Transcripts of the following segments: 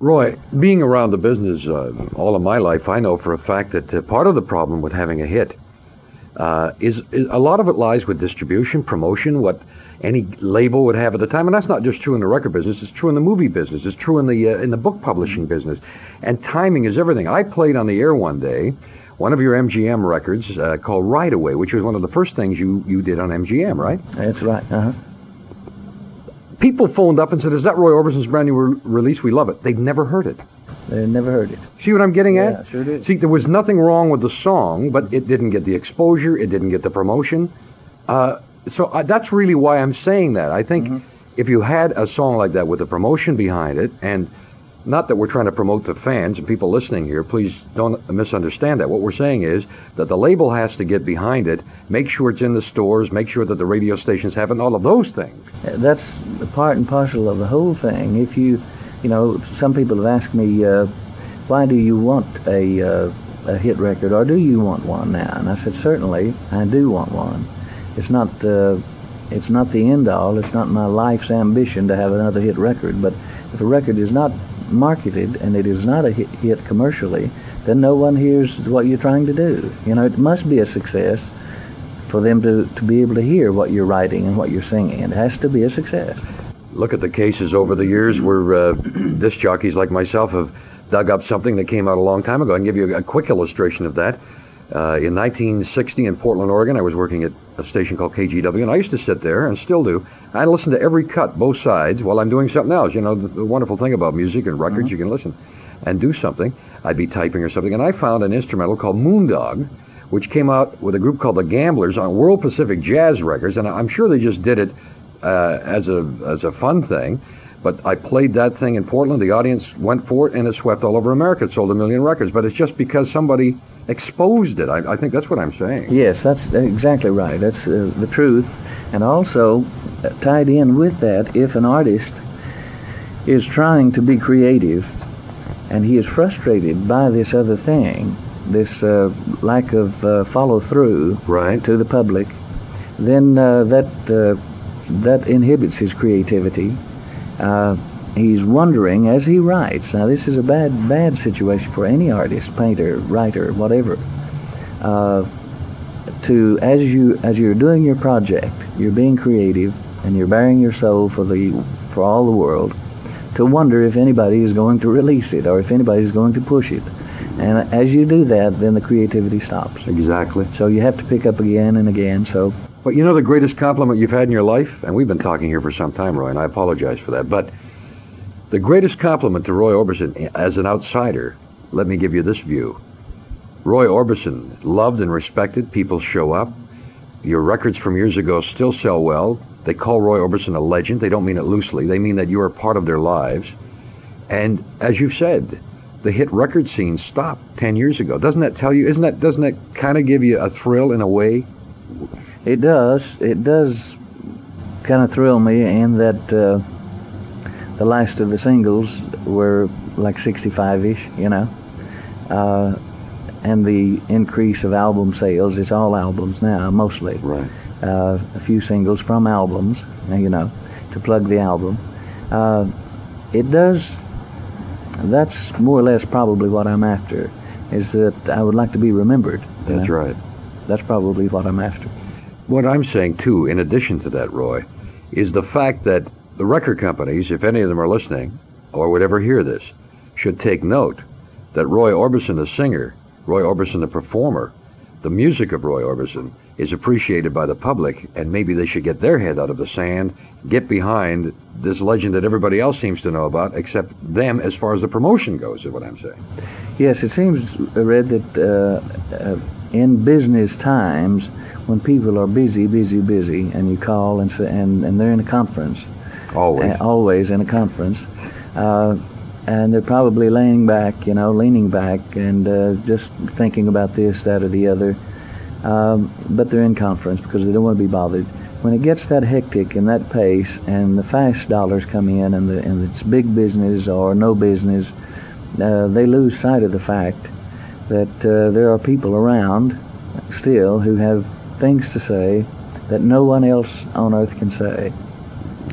Roy, being around the business uh, all of my life, I know for a fact that uh, part of the problem with having a hit uh, is, is, a lot of it lies with distribution, promotion, what any label would have at the time, and that's not just true in the record business. It's true in the movie business. It's true in the uh, in the book publishing business, and timing is everything. I played on the air one day one of your MGM records uh, called Right Away, which was one of the first things you, you did on MGM, right? That's right. Uh-huh people phoned up and said, "Is that Roy Orbison's brand new re- release? We love it." They'd never heard it. They never heard it. See what I'm getting at? Yeah, sure did. See, there was nothing wrong with the song, but it didn't get the exposure. It didn't get the promotion. Uh, so I, that's really why I'm saying that. I think mm-hmm. if you had a song like that with the promotion behind it and not that we're trying to promote the fans and people listening here. Please don't misunderstand that. What we're saying is that the label has to get behind it, make sure it's in the stores, make sure that the radio stations have it, and all of those things. That's part and parcel of the whole thing. If you, you know, some people have asked me, uh, why do you want a, uh, a hit record, or do you want one now? And I said, certainly, I do want one. It's not. Uh, it's not the end all. It's not my life's ambition to have another hit record. But if a record is not marketed and it is not a hit commercially, then no one hears what you're trying to do. You know, it must be a success for them to, to be able to hear what you're writing and what you're singing. It has to be a success. Look at the cases over the years where uh, disc jockeys like myself have dug up something that came out a long time ago. I can give you a, quick illustration of that. Uh, in 1960 in Portland, Oregon, I was working at a station called KGW, and I used to sit there and still do. I listen to every cut, both sides, while I'm doing something else. You know, the, the wonderful thing about music and records, mm-hmm. you can listen and do something. I'd be typing or something, and I found an instrumental called Moon Dawg, which came out with a group called the Gamblers on World Pacific Jazz Records, and I'm sure they just did it uh, as a as a fun thing. But I played that thing in Portland. The audience went for it, and it swept all over America. It sold a million records. But it's just because somebody exposed it. I, I, think that's what I'm saying. Yes, that's exactly right. That's uh, the truth. And also, uh, tied in with that, if an artist is trying to be creative and he is frustrated by this other thing, this uh, lack of uh, follow through right. to the public, then uh, that, uh, that inhibits his creativity he's wondering as he writes. Now, this is a bad, bad situation for any artist, painter, writer, whatever. Uh, to as you as you're doing your project, you're being creative and you're bearing your soul for the for all the world. To wonder if anybody is going to release it or if anybody is going to push it. And as you do that, then the creativity stops. Exactly. So you have to pick up again and again. So. But you know the greatest compliment you've had in your life, and we've been talking here for some time, Roy, and I apologize for that, but the greatest compliment to Roy Orbison as an outsider, let me give you this view. Roy Orbison, loved and respected, people show up. Your records from years ago still sell well. They call Roy Orbison a legend. They don't mean it loosely. They mean that you are part of their lives. And as you've said, the hit record scene stopped 10 years ago. Doesn't that tell you, isn't that, doesn't that kind of give you a thrill in a way? It does. It does kind of thrill me in that uh, the last of the singles were like 65-ish, you know. Uh, and the increase of album sales, it's all albums now, mostly. Right. Uh, a few singles from albums, you know, to plug the album. Uh, it does, that's more or less probably what I'm after, is that I would like to be remembered. That's know? right. That's probably what I'm after. What I'm saying, too, in addition to that, Roy, is the fact that the record companies, if any of them are listening or would ever hear this, should take note that Roy Orbison, the singer, Roy Orbison, the performer, the music of Roy Orbison is appreciated by the public, and maybe they should get their head out of the sand, get behind this legend that everybody else seems to know about, except them as far as the promotion goes, is what I'm saying. Yes, it seems, Red, that uh, uh, in business times, when people are busy, busy, busy, and you call and, say, and, and they're in a conference, Always. Always in a conference. Uh, and they're probably laying back, you know, leaning back and uh, just thinking about this, that, or the other. Um, but they're in conference because they don't want to be bothered. When it gets that hectic and that pace, and the fast dollars come in, and, the, and it's big business or no business, uh, they lose sight of the fact that uh, there are people around still who have things to say that no one else on earth can say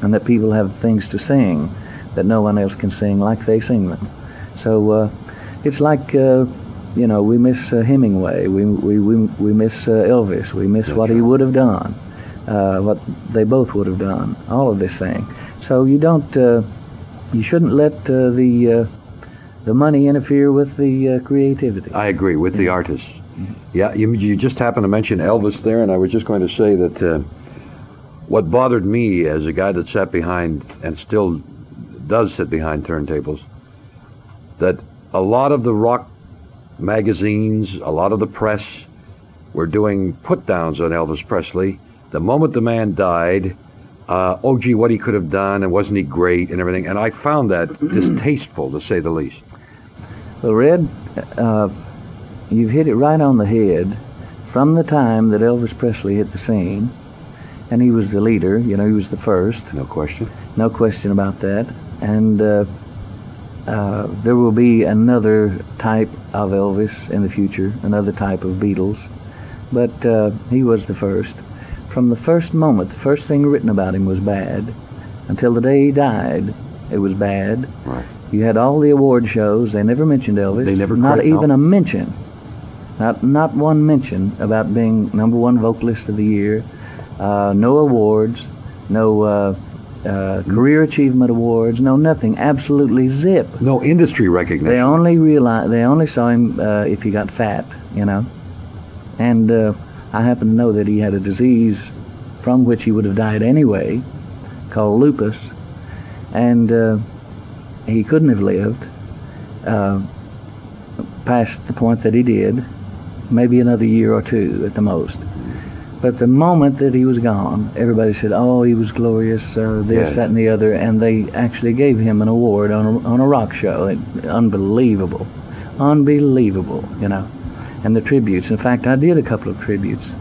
and that people have things to sing that no one else can sing like they sing them. So uh, it's like, uh, you know, we miss uh, Hemingway, we, we, we, we miss uh, Elvis, we miss That's what he would have done, uh, what they both would have done, all of this thing. So you don't, uh, you shouldn't let uh, the, uh, the money interfere with the uh, creativity. I agree with the artists. Yeah, you, you just happened to mention Elvis there, and I was just going to say that uh, what bothered me as a guy that sat behind and still does sit behind turntables, that a lot of the rock magazines, a lot of the press were doing put downs on Elvis Presley. The moment the man died, uh, oh, gee, what he could have done, and wasn't he great, and everything. And I found that distasteful, to say the least. Well, Red, uh, you've hit it right on the head. From the time that Elvis Presley hit the scene, and he was the leader, you know, he was the first, No question. no question about that. And uh, uh, there will be another type of Elvis in the future, another type of Beatles, but uh, he was the first. From the first moment, the first thing written about him was bad. Until the day he died, it was bad. Right. You had all the award shows. They never mentioned Elvis. They never Not even a mention. Not not one mention about being number one vocalist of the year. Uh, no awards. No uh, uh, career achievement awards. No nothing. Absolutely zip. No industry recognition. They only realized they only saw him uh, if he got fat, you know. And uh, I happen to know that he had a disease from which he would have died anyway, called lupus, and uh, he couldn't have lived uh, past the point that he did, maybe another year or two at the most. But the moment that he was gone, everybody said, "Oh, he was glorious, uh, this, Yeah. that, and the other," and they actually gave him an award on a, on a rock show. It, unbelievable, unbelievable, you know. And the tributes. In fact, I did a couple of tributes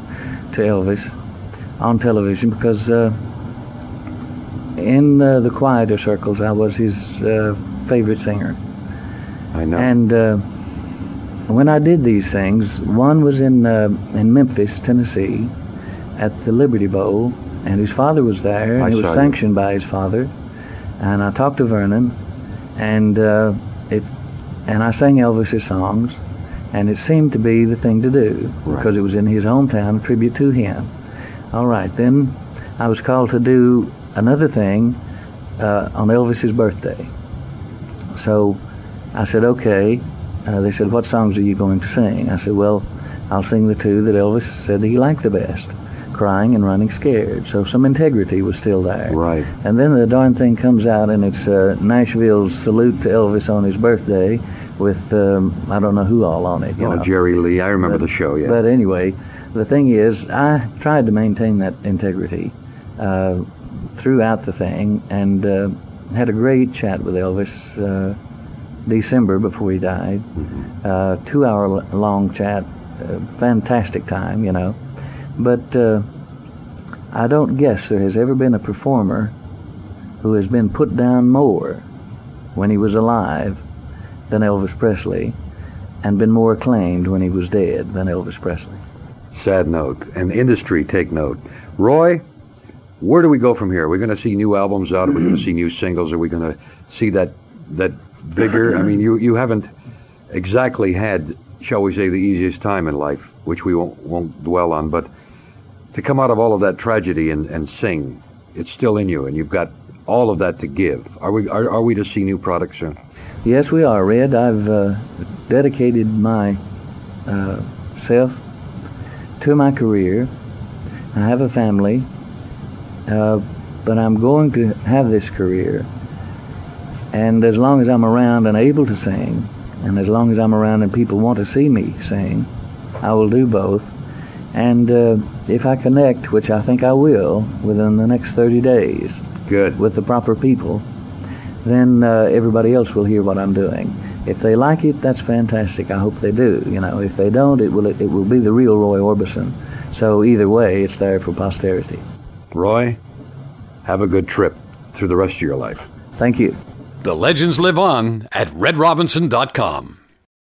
to Elvis on television because uh, in uh, the quieter circles, I was his uh, favorite singer. I know. And uh, when I did these things, one was in uh, in Memphis, Tennessee, at the Liberty Bowl, and his father was there, and I it was saw you. sanctioned by his father. And I talked to Vernon, and uh, it, and I sang Elvis's songs, and it seemed to be the thing to do Right. because it was in his hometown, a tribute to him. All right, then I was called to do another thing uh, on Elvis's birthday. So I said, okay. Uh, they said, what songs are you going to sing? I said, well, I'll sing the two that Elvis said he liked the best Crying and Running Scared. So some integrity was still there. right. And then the darn thing comes out, and it's uh, Nashville's salute to Elvis on his birthday with, um, I don't know who all on it. You oh, know. Jerry Lee. I remember But- the show, yeah. But anyway, the thing is, I tried to maintain that integrity uh, throughout the thing and uh, had a great chat with Elvis uh, December before he died. Uh, two hour long chat, uh, fantastic time, you know. But uh, I don't guess there has ever been a performer who has been put down more when he was alive than Elvis Presley and been more acclaimed when he was dead than Elvis Presley. Sad note. And industry, take note. Roy, where do we go from here? Are we going to see new albums out? Are we going to see new singles? Are we going to see that that vigor? I mean, you you haven't exactly had, shall we say, the easiest time in life, which we won't won't dwell on. But to come out of all of that tragedy and, and sing, it's still in you, and you've got all of that to give. Are we are, are we to see new products soon? Yes, we are, Red. I've uh, dedicated my uh, self to my career. I have a family, uh, but I'm going to have this career. And as long as I'm around and able to sing, and as long as I'm around and people want to see me sing, I will do both. And uh, if I connect, which I think I will within the next 30 days, Good. with the proper people, then uh, everybody else will hear what I'm doing. If they like it, that's fantastic. I hope they do. You know, if they don't, it will it will be the real Roy Orbison. So either way, it's there for posterity. Roy, have a good trip through the rest of your life. Thank you. The legends live on at redrobinson.com.